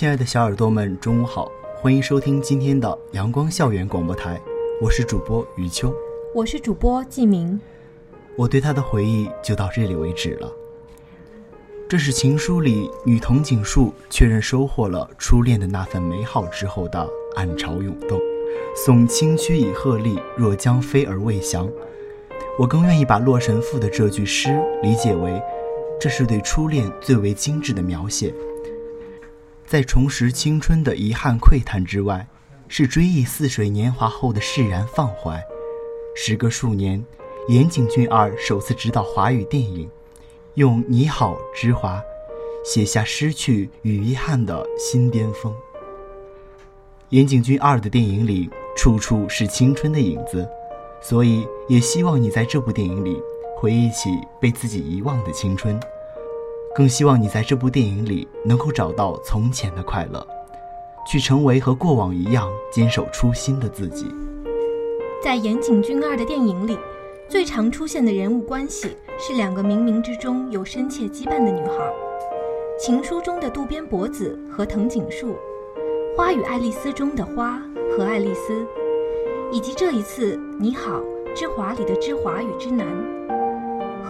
亲爱的小耳朵们，中午好，欢迎收听今天的阳光校园广播台，我是主播余秋，我是主播季明。我对他的回忆就到这里为止了。这是情书里女藤井树确认收获了初恋的那份美好之后的暗潮涌动。送清曲以鹤唳，若将飞而未翔。我更愿意把洛神赋的这句诗理解为，这是对初恋最为精致的描写。在重拾青春的遗憾喟叹之外，是追忆似水年华后的释然放怀。时隔数年，岩井俊二首次执导华语电影，用“你好，之华”写下失去与遗憾的新巅峰。岩井俊二的电影里，处处是青春的影子，所以也希望你在这部电影里回忆起被自己遗忘的青春。更希望你在这部电影里能够找到从前的快乐，去成为和过往一样坚守初心的自己。在岩井俊二的电影里，最常出现的人物关系是两个冥冥之中有深切羁绊的女孩：情书中的渡边博子和藤井树，《花与爱丽丝》中的花和爱丽丝，以及这一次《你好，之华》里的之华与之南。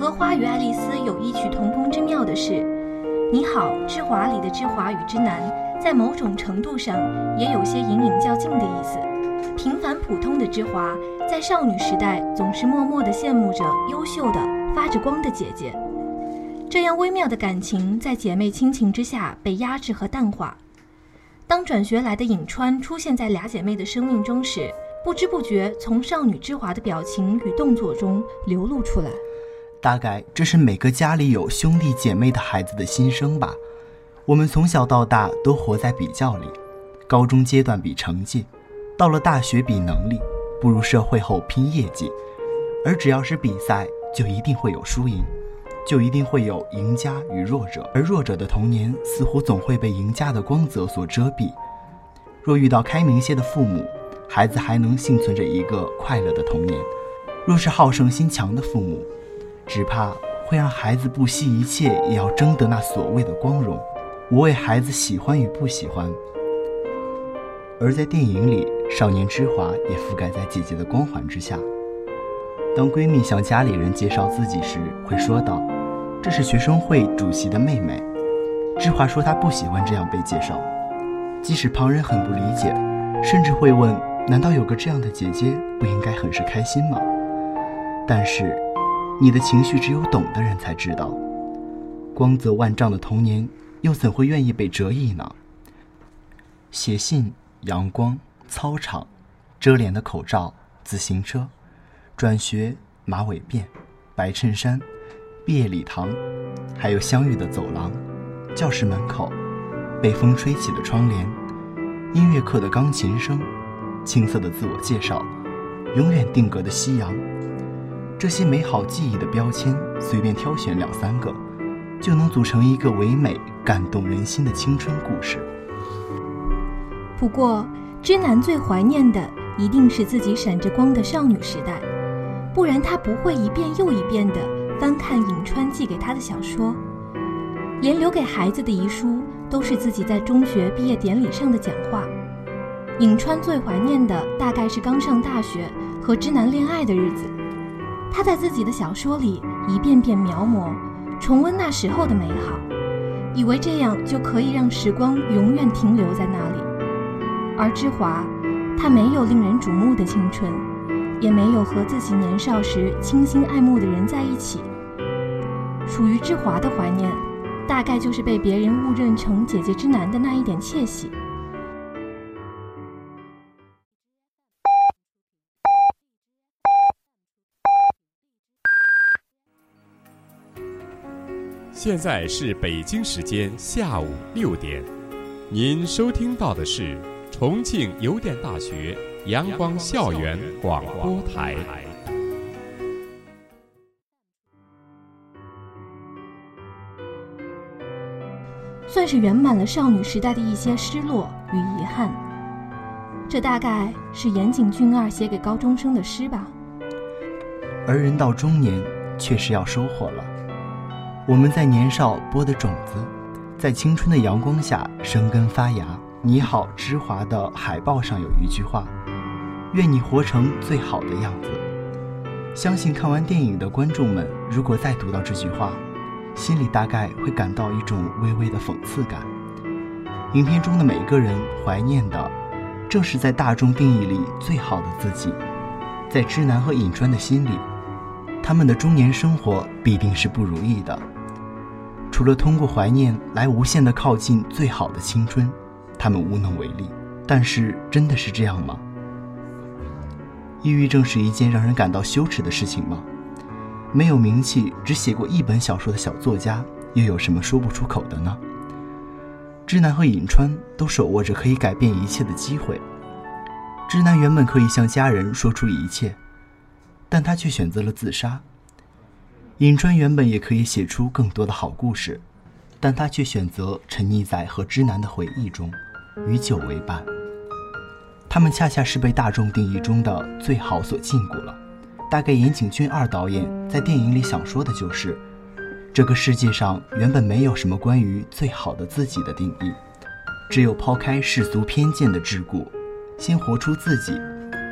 和《花与爱丽丝》有异曲同工之妙的是，《你好，之华》里的之华与之南，在某种程度上也有些隐隐较劲的意思。平凡普通的之华，在少女时代总是默默地羡慕着优秀的、发着光的姐姐。这样微妙的感情，在姐妹亲情之下被压制和淡化。当转学来的颍川出现在俩姐妹的生命中时，不知不觉从少女之华的表情与动作中流露出来。大概这是每个家里有兄弟姐妹的孩子的心声吧。我们从小到大都活在比较里，高中阶段比成绩，到了大学比能力，步入社会后拼业绩。而只要是比赛，就一定会有输赢，就一定会有赢家与弱者。而弱者的童年似乎总会被赢家的光泽所遮蔽。若遇到开明些的父母，孩子还能幸存着一个快乐的童年；若是好胜心强的父母，只怕会让孩子不惜一切也要争得那所谓的光荣，无畏孩子喜欢与不喜欢。而在电影里，少年之华也覆盖在姐姐的光环之下。当闺蜜向家里人介绍自己时，会说道：“这是学生会主席的妹妹。”之华说她不喜欢这样被介绍，即使旁人很不理解，甚至会问：“难道有个这样的姐姐不应该很是开心吗？”但是。你的情绪只有懂的人才知道，光泽万丈的童年又怎会愿意被折翼呢？写信、阳光、操场、遮脸的口罩、自行车、转学、马尾辫、白衬衫、毕业礼堂，还有相遇的走廊、教室门口、被风吹起的窗帘、音乐课的钢琴声、青涩的自我介绍、永远定格的夕阳。这些美好记忆的标签，随便挑选两三个，就能组成一个唯美、感动人心的青春故事。不过，知南最怀念的一定是自己闪着光的少女时代，不然他不会一遍又一遍地翻看颍川寄给他的小说，连留给孩子的遗书都是自己在中学毕业典礼上的讲话。颍川最怀念的大概是刚上大学和知南恋爱的日子。他在自己的小说里一遍遍描摹、重温那时候的美好，以为这样就可以让时光永远停留在那里。而之华，他没有令人瞩目的青春，也没有和自己年少时倾心爱慕的人在一起。属于之华的怀念，大概就是被别人误认成姐姐之男的那一点窃喜。现在是北京时间下午六点，您收听到的是重庆邮电大学阳光校园广播台。算是圆满了少女时代的一些失落与遗憾。这大概是岩井俊二写给高中生的诗吧。而人到中年，确实要收获了。我们在年少播的种子，在青春的阳光下生根发芽。你好，之华的海报上有一句话：“愿你活成最好的样子。”相信看完电影的观众们，如果再读到这句话，心里大概会感到一种微微的讽刺感。影片中的每个人怀念的，正是在大众定义里最好的自己。在知南和尹川的心里，他们的中年生活必定是不如意的。除了通过怀念来无限的靠近最好的青春，他们无能为力。但是，真的是这样吗？抑郁症是一件让人感到羞耻的事情吗？没有名气，只写过一本小说的小作家，又有什么说不出口的呢？知南和尹川都手握着可以改变一切的机会。知南原本可以向家人说出一切，但他却选择了自杀。尹川原本也可以写出更多的好故事，但他却选择沉溺在和知南的回忆中，与酒为伴。他们恰恰是被大众定义中的最好所禁锢了。大概岩井俊二导演在电影里想说的就是，这个世界上原本没有什么关于最好的自己的定义，只有抛开世俗偏见的桎梏，先活出自己，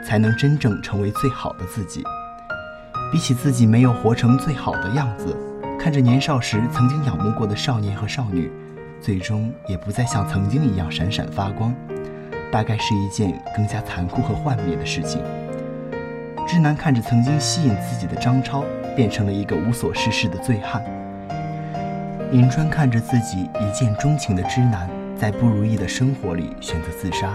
才能真正成为最好的自己。比起自己没有活成最好的样子，看着年少时曾经仰慕过的少年和少女，最终也不再像曾经一样闪闪发光。大概是一件更加残酷和幻灭的事情。知南看着曾经吸引自己的张超变成了一个无所事事的醉汉，银川看着自己一见钟情的知南在不如意的生活里选择自杀，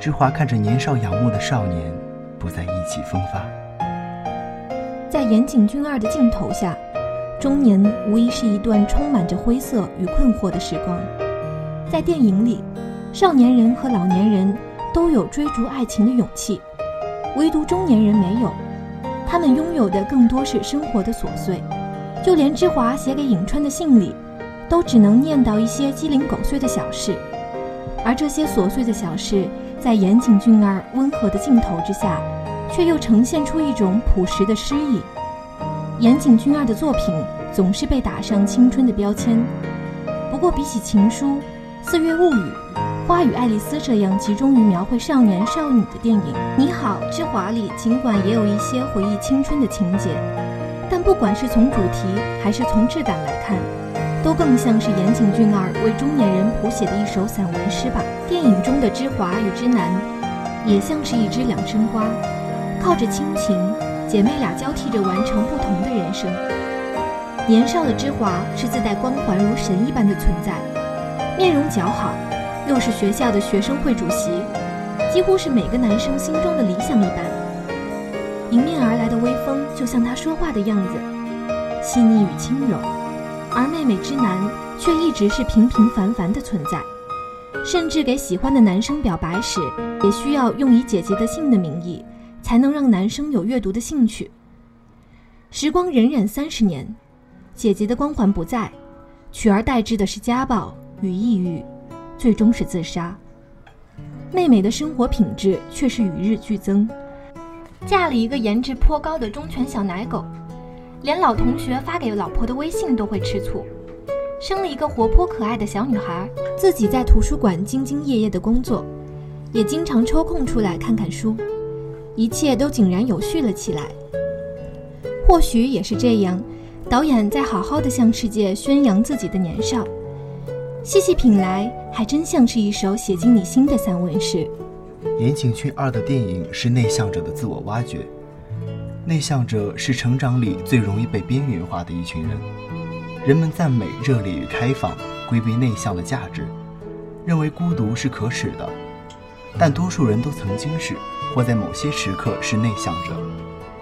之华看着年少仰慕的少年不再意气风发。在岩井俊二的镜头下，中年无疑是一段充满着灰色与困惑的时光。在电影里。少年人和老年人都有追逐爱情的勇气，唯独中年人没有。他们拥有的更多是生活的琐碎，就连芝华写给颍川的信里，都只能念叨一些鸡零狗碎的小事。而这些琐碎的小事，在岩井俊二温和的镜头之下，却又呈现出一种朴实的诗意。岩井俊二的作品总是被打上青春的标签，不过比起《情书》《四月物语》。《花与爱丽丝》这样集中于描绘少年少女的电影，《你好，之华》里尽管也有一些回忆青春的情节，但不管是从主题还是从质感来看，都更像是岩井俊二为中年人谱写的一首散文诗吧。电影中的之华与之南，也像是一支两生花，靠着亲情，姐妹俩交替着完成不同的人生。年少的之华是自带光环如神一般的存在，面容姣好。又是学校的学生会主席，几乎是每个男生心中的理想一般。迎面而来的微风，就像他说话的样子，细腻与轻柔。而妹妹之南却一直是平平凡凡的存在，甚至给喜欢的男生表白时，也需要用以姐姐的姓的名义，才能让男生有阅读的兴趣。时光荏苒三十年，姐姐的光环不在，取而代之的是家暴与抑郁。最终是自杀。妹妹的生活品质却是与日俱增，嫁了一个颜值颇高的忠犬小奶狗，连老同学发给老婆的微信都会吃醋。生了一个活泼可爱的小女孩，自己在图书馆兢兢业业的工作，也经常抽空出来看看书，一切都井然有序了起来。或许也是这样，导演在好好的向世界宣扬自己的年少。细细品来，还真像是一首写进你心的散文诗。岩井俊二的电影是内向者的自我挖掘，内向者是成长里最容易被边缘化的一群人。人们赞美热烈与开放，规避内向的价值，认为孤独是可耻的。但多数人都曾经是，或在某些时刻是内向者，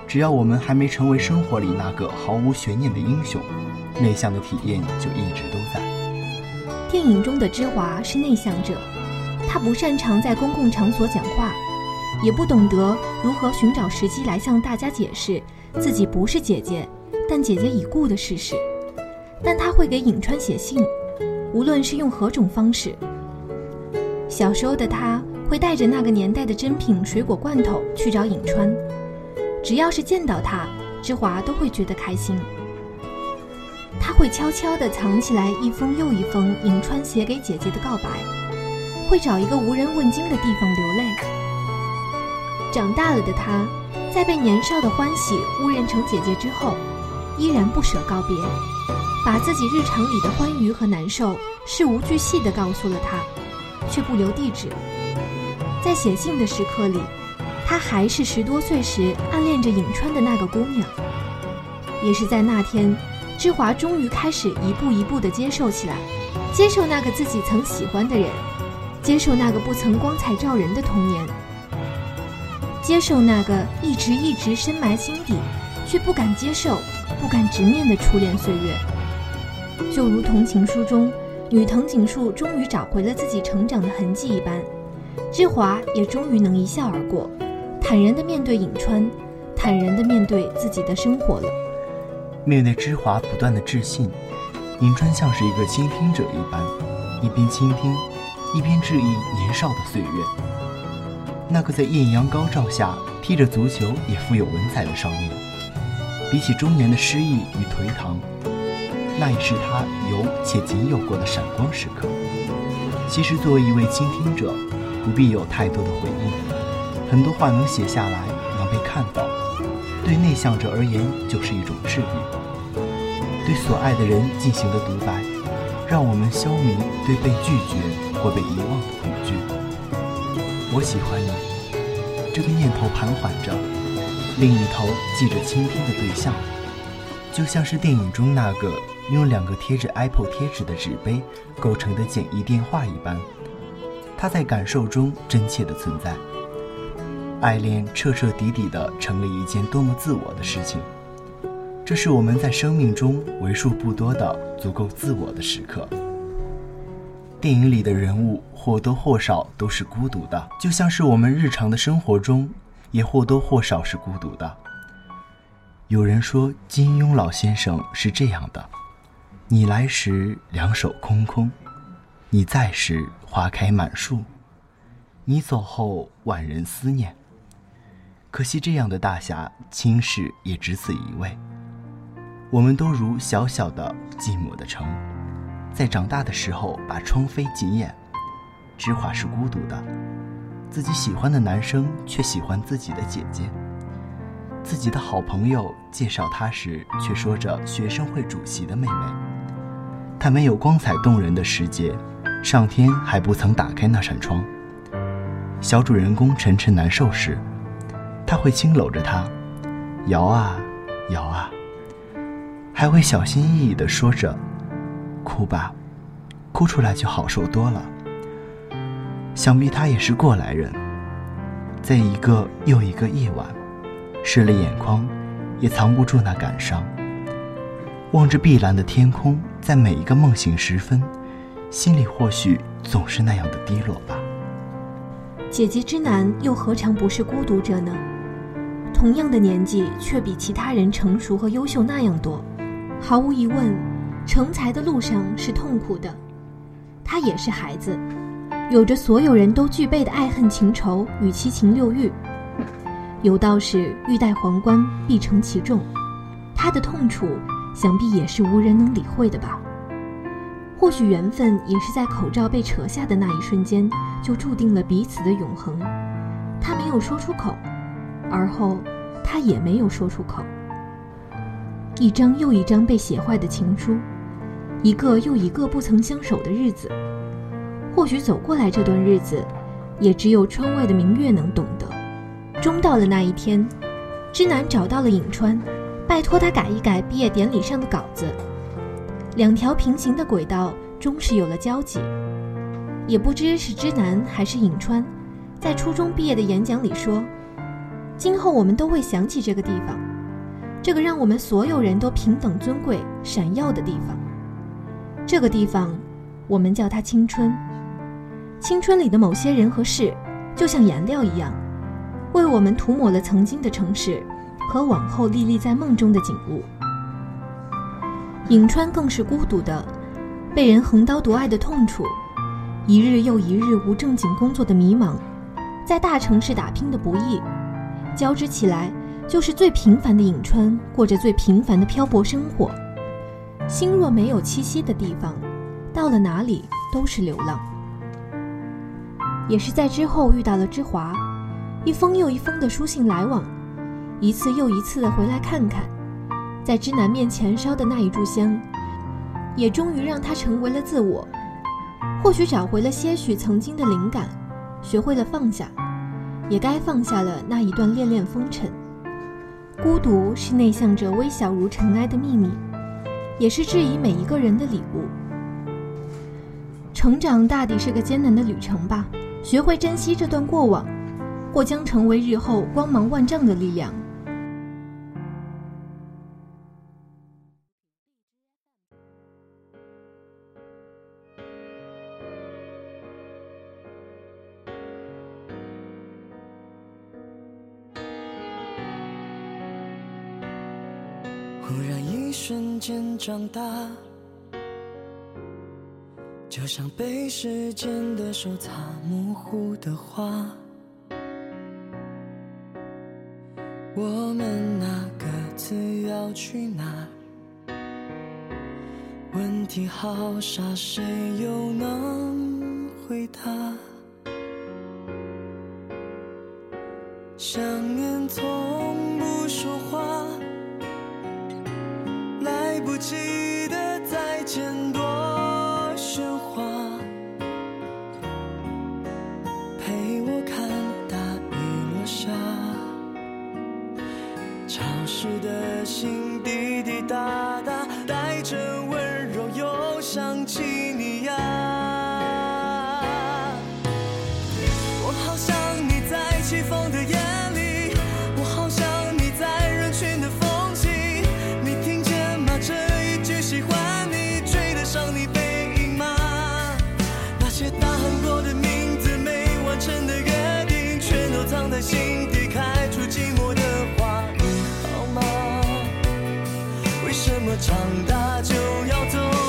只要我们还没成为生活里那个毫无悬念的英雄，内向的体验就一直都在。电影中的芝华是内向者，他不擅长在公共场所讲话，也不懂得如何寻找时机来向大家解释自己不是姐姐，但姐姐已故的事实。但他会给颍川写信，无论是用何种方式。小时候的他会带着那个年代的珍品水果罐头去找颍川，只要是见到他，芝华都会觉得开心。他会悄悄地藏起来一封又一封颍川写给姐姐的告白，会找一个无人问津的地方流泪。长大了的他，在被年少的欢喜误认成姐姐之后，依然不舍告别，把自己日常里的欢愉和难受事无巨细地告诉了他，却不留地址。在写信的时刻里，他还是十多岁时暗恋着颍川的那个姑娘，也是在那天。芝华终于开始一步一步地接受起来，接受那个自己曾喜欢的人，接受那个不曾光彩照人的童年，接受那个一直一直深埋心底却不敢接受、不敢直面的初恋岁月。就如同情书中女藤井树终于找回了自己成长的痕迹一般，芝华也终于能一笑而过，坦然地面对颍川，坦然地面对自己的生活了。面对芝华不断的致信，颍川像是一个倾听者一般，一边倾听，一边质疑年少的岁月。那个在艳阳高照下踢着足球也富有文采的少年，比起中年的失意与颓唐，那也是他有且仅有过的闪光时刻。其实，作为一位倾听者，不必有太多的回应，很多话能写下来，能被看到。对内向者而言，就是一种治愈。对所爱的人进行的独白，让我们消弭对被拒绝或被遗忘的恐惧。我喜欢你，这个念头盘桓着，另一头记着倾听的对象，就像是电影中那个用两个贴着 Apple 贴纸的纸杯构成的简易电话一般，他在感受中真切的存在。爱恋彻彻底底的成了一件多么自我的事情，这是我们在生命中为数不多的足够自我的时刻。电影里的人物或多或少都是孤独的，就像是我们日常的生活中也或多或少是孤独的。有人说金庸老先生是这样的：你来时两手空空，你在时花开满树，你走后万人思念。可惜，这样的大侠轻视也只此一位。我们都如小小的寂寞的城，在长大的时候把窗扉紧掩。芝华是孤独的，自己喜欢的男生却喜欢自己的姐姐。自己的好朋友介绍他时，却说着学生会主席的妹妹。他没有光彩动人的时节，上天还不曾打开那扇窗。小主人公晨晨难受时。他会轻搂着她，摇啊，摇啊，还会小心翼翼地说着：“哭吧，哭出来就好受多了。”想必他也是过来人，在一个又一个夜晚，湿了眼眶，也藏不住那感伤。望着碧蓝的天空，在每一个梦醒时分，心里或许总是那样的低落吧。姐姐之男又何尝不是孤独者呢？同样的年纪，却比其他人成熟和优秀那样多。毫无疑问，成才的路上是痛苦的。他也是孩子，有着所有人都具备的爱恨情仇与七情六欲。有道是欲戴皇冠，必承其重。他的痛楚，想必也是无人能理会的吧。或许缘分也是在口罩被扯下的那一瞬间，就注定了彼此的永恒。他没有说出口。而后，他也没有说出口。一张又一张被写坏的情书，一个又一个不曾相守的日子。或许走过来这段日子，也只有窗外的明月能懂得。终到了那一天，知南找到了颍川，拜托他改一改毕业典礼上的稿子。两条平行的轨道终是有了交集。也不知是之南还是颍川，在初中毕业的演讲里说。今后我们都会想起这个地方，这个让我们所有人都平等尊贵、闪耀的地方。这个地方，我们叫它青春。青春里的某些人和事，就像颜料一样，为我们涂抹了曾经的城市和往后历历在梦中的景物。颍川更是孤独的，被人横刀夺爱的痛楚，一日又一日无正经工作的迷茫，在大城市打拼的不易，交织起来，就是最平凡的颍川过着最平凡的漂泊生活。心若没有栖息的地方，到了哪里都是流浪。也是在之后遇到了芝华，一封又一封的书信来往，一次又一次的回来看看，在知南面前烧的那一炷香，也终于让他成为了自我，或许找回了些许曾经的灵感，学会了放下，也该放下了那一段恋恋风尘。孤独是内向者微小如尘埃的秘密，也是质疑每一个人的礼物。成长大抵是个艰难的旅程吧。学会珍惜这段过往，或将成为日后光芒万丈的力量。忽然一瞬间长大。就像被时间的手擦模糊的画，我们那各自要去哪？问题好傻，谁又能回答？想念从心底开出寂寞的花，好吗？为什么长大就要走？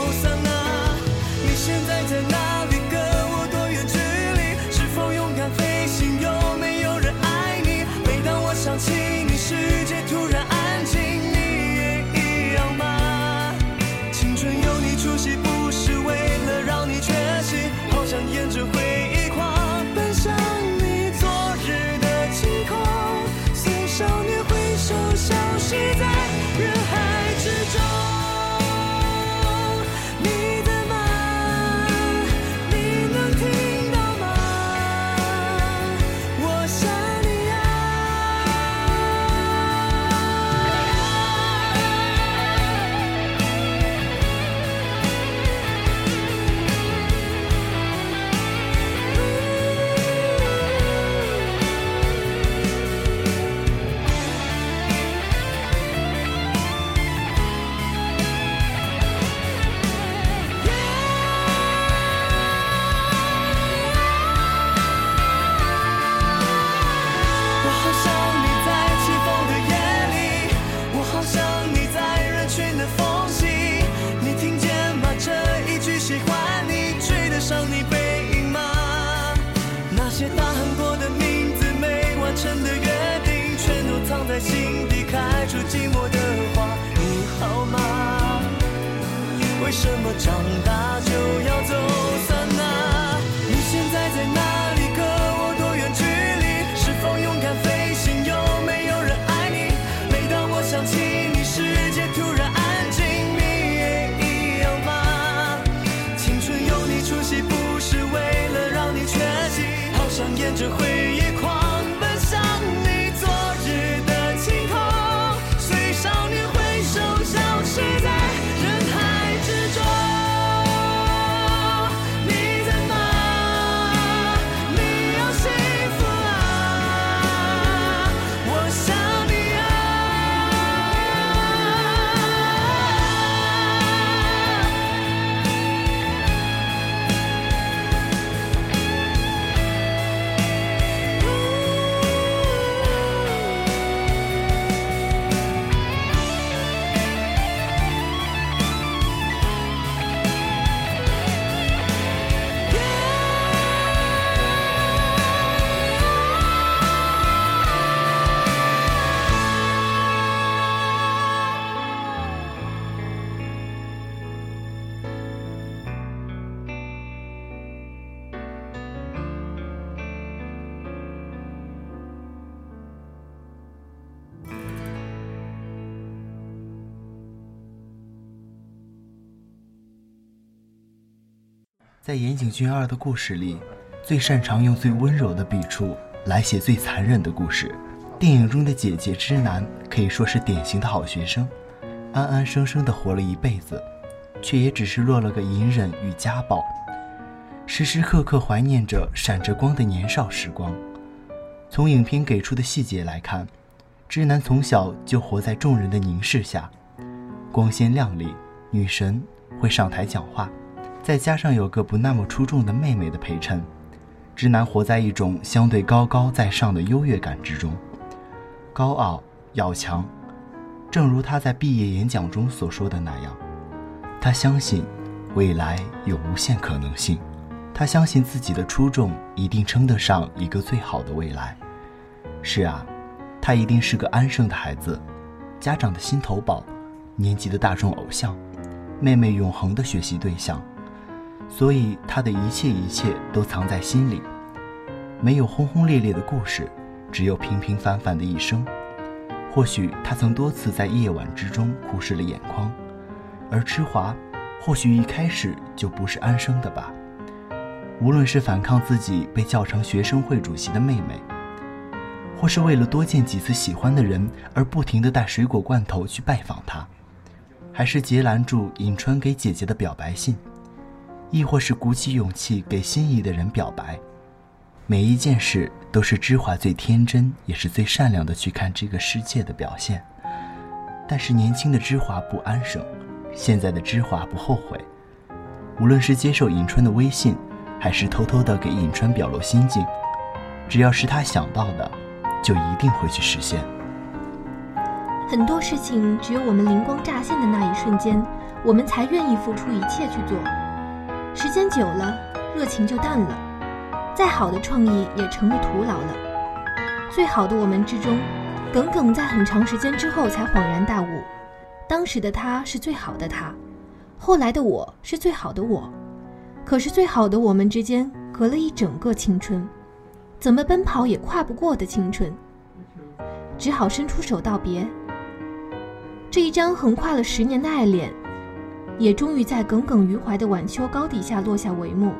在岩井俊二的故事里，最擅长用最温柔的笔触来写最残忍的故事。电影中的姐姐之南可以说是典型的好学生，安安生生的活了一辈子，却也只是落了个隐忍与家暴，时时刻刻怀念着闪着光的年少时光。从影片给出的细节来看，之南从小就活在众人的凝视下，光鲜亮丽，女神会上台讲话，再加上有个不那么出众的妹妹的陪衬，直男活在一种相对高高在上的优越感之中，高傲要强。正如他在毕业演讲中所说的那样，他相信未来有无限可能性，他相信自己的出众一定称得上一个最好的未来。是啊，他一定是个安生的孩子，家长的心头宝，年级的大众偶像，妹妹永恒的学习对象，所以他的一切一切都藏在心里，没有轰轰烈烈的故事，只有平平凡凡的一生。或许他曾多次在夜晚之中哭湿了眼眶，而之华，或许一开始就不是安生的吧。无论是反抗自己被叫成学生会主席的妹妹。或是为了多见几次喜欢的人而不停地带水果罐头去拜访他，还是截拦住尹川给姐姐的表白信，亦或是鼓起勇气给心仪的人表白，每一件事都是芝华最天真也是最善良的去看这个世界的表现。但是年轻的芝华不安生，现在的芝华不后悔，无论是接受尹川的微信，还是偷偷的给尹川表露心境，只要是他想到的。就一定会去实现。很多事情，只有我们灵光乍现的那一瞬间，我们才愿意付出一切去做。时间久了，热情就淡了，再好的创意也成了徒劳了。最好的我们之中，耿耿在很长时间之后才恍然大悟：当时的他是最好的他，后来的我是最好的我。可是最好的我们之间，隔了一整个青春。怎么奔跑也跨不过的青春，只好伸出手道别。这一张横跨了十年的爱恋，也终于在耿耿于怀的晚秋高底下落下帷幕。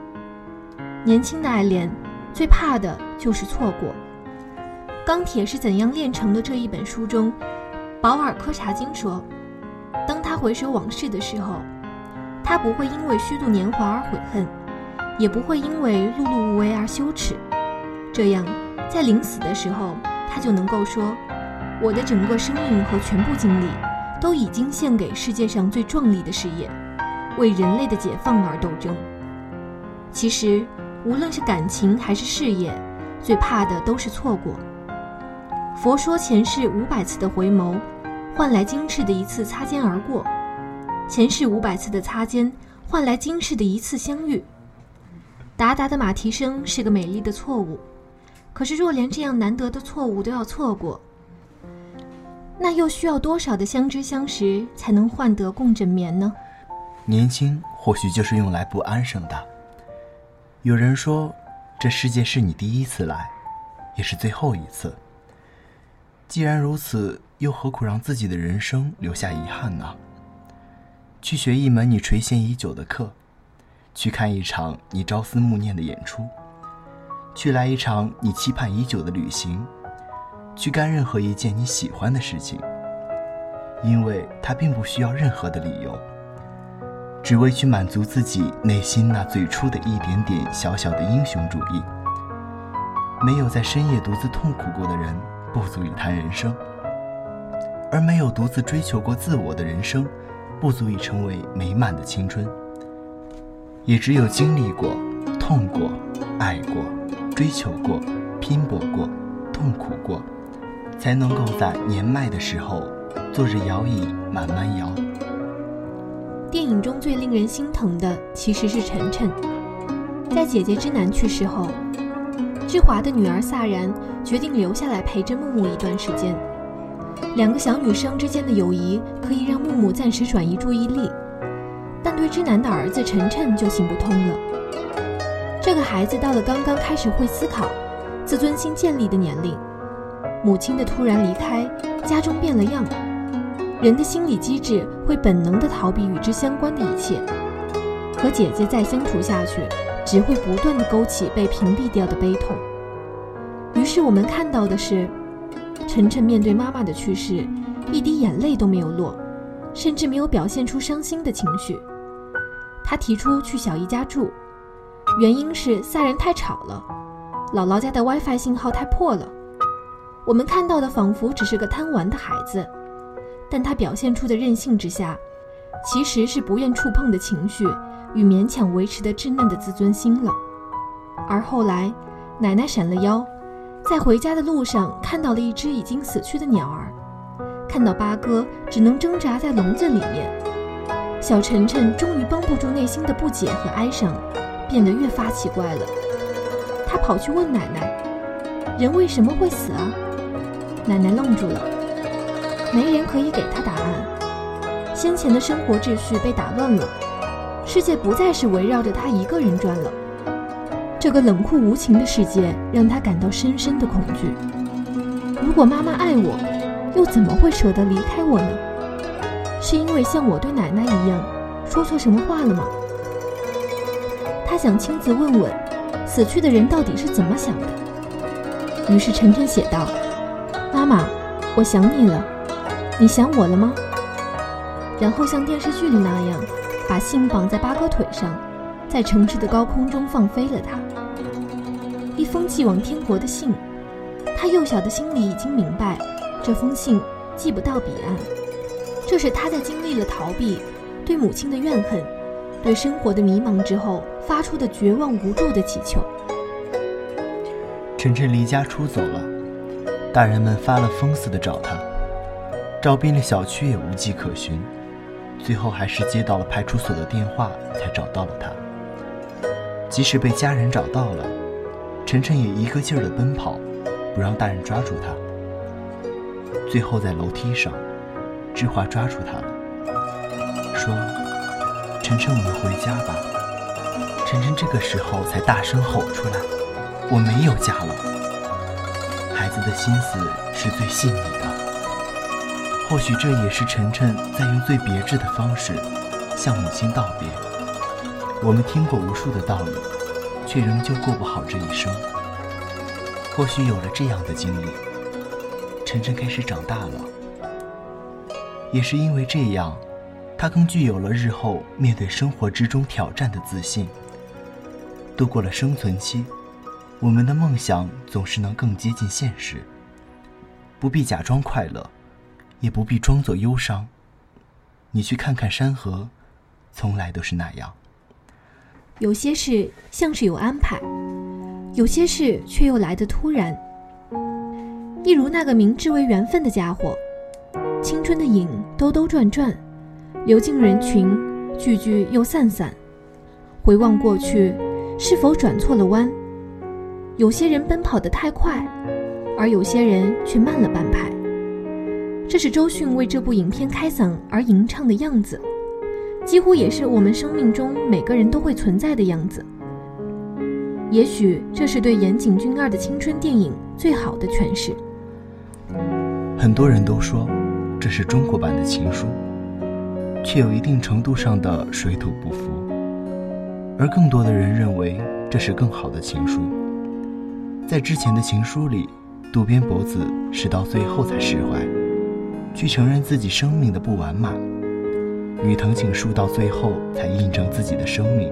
年轻的爱恋，最怕的就是错过。《钢铁是怎样炼成的》这一本书中，保尔柯察金说：“当他回首往事的时候，他不会因为虚度年华而悔恨，也不会因为碌碌无为而羞耻。”这样，在临死的时候，他就能够说：“我的整个生命和全部精力，都已经献给世界上最壮丽的事业，为人类的解放而斗争。”其实，无论是感情还是事业，最怕的都是错过。佛说前世五百次的回眸，换来今世的一次擦肩而过；前世五百次的擦肩，换来今世的一次相遇。达达的马蹄声是个美丽的错误。可是，若连这样难得的错误都要错过，那又需要多少的相知相识才能换得共枕眠呢？年轻或许就是用来不安生的。有人说，这世界是你第一次来，也是最后一次。既然如此，又何苦让自己的人生留下遗憾呢？去学一门你垂涎已久的课，去看一场你朝思暮念的演出。去来一场你期盼已久的旅行，去干任何一件你喜欢的事情，因为它并不需要任何的理由，只为去满足自己内心那最初的一点点小小的英雄主义。没有在深夜独自痛苦过的人，不足以谈人生；而没有独自追求过自我的人生，不足以成为美满的青春。也只有经历过、痛过、爱过。追求过，拼搏过，痛苦过，才能够在年迈的时候，坐着摇椅慢慢摇。电影中最令人心疼的其实是晨晨，在姐姐之南去世后，志华的女儿萨然决定留下来陪着木木一段时间。两个小女生之间的友谊可以让木木暂时转移注意力，但对之南的儿子晨晨就行不通了。这个孩子到了刚刚开始会思考、自尊心建立的年龄，母亲的突然离开，家中变了样，人的心理机制会本能地逃避与之相关的一切。和姐姐再相处下去，只会不断的勾起被屏蔽掉的悲痛。于是我们看到的是，晨晨面对妈妈的去世，一滴眼泪都没有落，甚至没有表现出伤心的情绪。他提出去小姨家住，原因是仨人太吵了，姥姥家的 WiFi 信号太破了。我们看到的仿佛只是个贪玩的孩子，但他表现出的任性之下，其实是不愿触碰的情绪与勉强维持的稚嫩的自尊心了。而后来，奶奶闪了腰，在回家的路上看到了一只已经死去的鸟儿，看到八哥只能挣扎在笼子里面，小晨晨终于绷不住内心的不解和哀伤，变得越发奇怪了。他跑去问奶奶：“人为什么会死啊？”奶奶愣住了，没人可以给她答案。先前的生活秩序被打乱了，世界不再是围绕着她一个人转了。这个冷酷无情的世界让她感到深深的恐惧。如果妈妈爱我，又怎么会舍得离开我呢？是因为像我对奶奶一样，说错什么话了吗？她想亲自问问，死去的人到底是怎么想的。于是晨晨写道。妈妈，我想你了，你想我了吗？然后像电视剧里那样，把信绑在八哥腿上，在城市的高空中放飞了它。一封寄往天国的信，他幼小的心里已经明白，这封信寄不到彼岸。这是他在经历了逃避、对母亲的怨恨、对生活的迷茫之后发出的绝望无助的祈求。晨晨离家出走了。大人们发了疯似的找他，找遍了小区也无迹可寻，最后还是接到了派出所的电话才找到了他。即使被家人找到了，晨晨也一个劲儿的奔跑，不让大人抓住他。最后在楼梯上，志华抓住他了，说：“晨晨，我们回家吧。”晨晨这个时候才大声吼出来：“我没有家了。”子的心思是最细腻的，或许这也是晨晨在用最别致的方式向母亲道别。我们听过无数的道理，却仍旧过不好这一生。或许有了这样的经历，晨晨开始长大了，也是因为这样，他更具有了日后面对生活之中挑战的自信。度过了生存期。我们的梦想总是能更接近现实，不必假装快乐，也不必装作忧伤。你去看看山河，从来都是那样。有些事像是有安排，有些事却又来得突然。一如那个明知为缘分的家伙，青春的影兜兜转转，流进人群，聚聚又散散。回望过去，是否转错了弯？有些人奔跑得太快，而有些人却慢了半拍。这是周迅为这部影片开嗓而吟唱的样子，几乎也是我们生命中每个人都会存在的样子。也许这是对岩井俊二的青春电影最好的诠释。很多人都说这是中国版的情书，却有一定程度上的水土不服，而更多的人认为这是更好的情书。在之前的情书里，渡边博子是到最后才释怀，去承认自己生命的不完满；与藤井树到最后才印证自己的生命，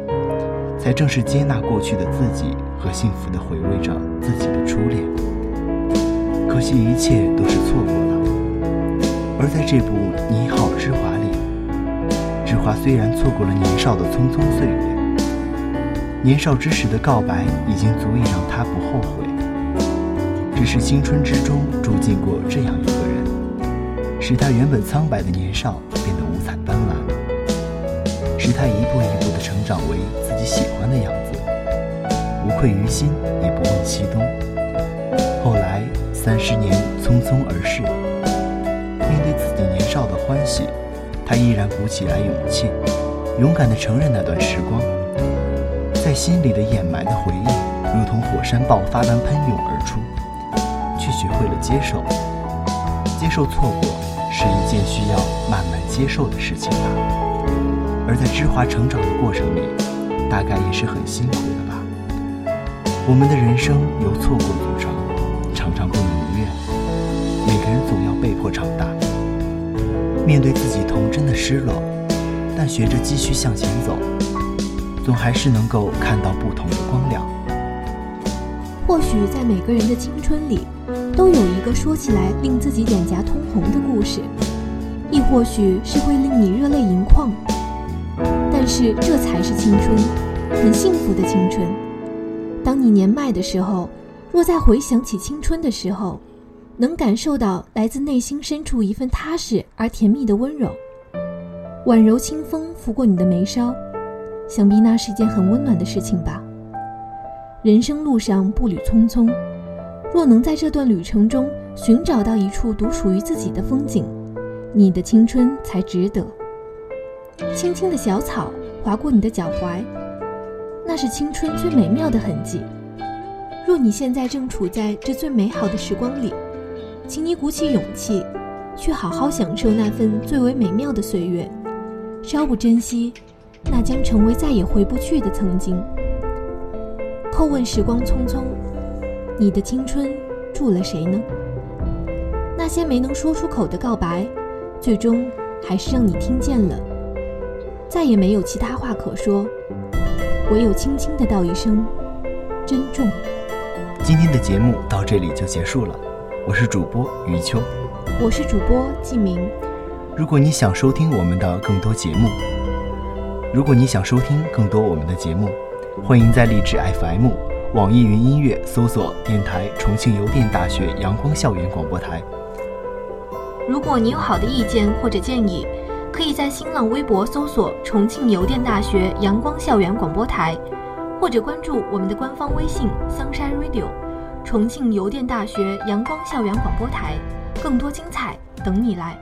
才正式接纳过去的自己和幸福的回味着自己的初恋。可惜一切都是错过了。而在这部《你好，之华》里，之华虽然错过了年少的匆匆岁月。年少之时的告白已经足以让他不后悔，只是青春之中住进过这样一个人，使他原本苍白的年少变得五彩斑斓，使他一步一步的成长为自己喜欢的样子，无愧于心，也不问西东。后来三十年匆匆而逝，面对自己年少的欢喜，他依然鼓起来勇气，勇敢地承认那段时光。在心里的掩埋的回忆，如同火山爆发般喷涌而出，学会了接受。接受错过是一件需要慢慢接受的事情吧。而在芝华成长的过程里，大概也是很辛苦的吧。我们的人生由错过组成，常常不能如愿。每个人总要被迫长大，面对自己童真的失落，但学着继续向前走，总还是能够看到不同的光亮。或许在每个人的青春里，都有一个说起来令自己脸颊通红的故事，亦或许是会令你热泪盈眶。但是这才是青春，很幸福的青春。当你年迈的时候，若再回想起青春的时候，能感受到来自内心深处一份踏实而甜蜜的温柔，婉柔清风拂过你的眉梢，想必那是一件很温暖的事情吧。人生路上步履匆匆，若能在这段旅程中寻找到一处独属于自己的风景，你的青春才值得。轻轻的小草划过你的脚踝，那是青春最美妙的痕迹。若你现在正处在这最美好的时光里，请你鼓起勇气，去好好享受那份最为美妙的岁月。稍不珍惜，那将成为再也回不去的曾经。叩问时光匆匆，你的青春住了谁呢？那些没能说出口的告白，最终还是让你听见了。再也没有其他话可说，唯有轻轻的道一声珍重。今天的节目到这里就结束了，我是主播余秋，我是主播季明。如果你想收听我们的更多节目，如果你想收听更多我们的节目。欢迎在荔枝 FM、网易云音乐搜索电台重庆邮电大学阳光校园广播台。如果你有好的意见或者建议，可以在新浪微博搜索重庆邮电大学阳光校园广播台，或者关注我们的官方微信 Sunshine Radio，重庆邮电大学阳光校园广播台，更多精彩等你来。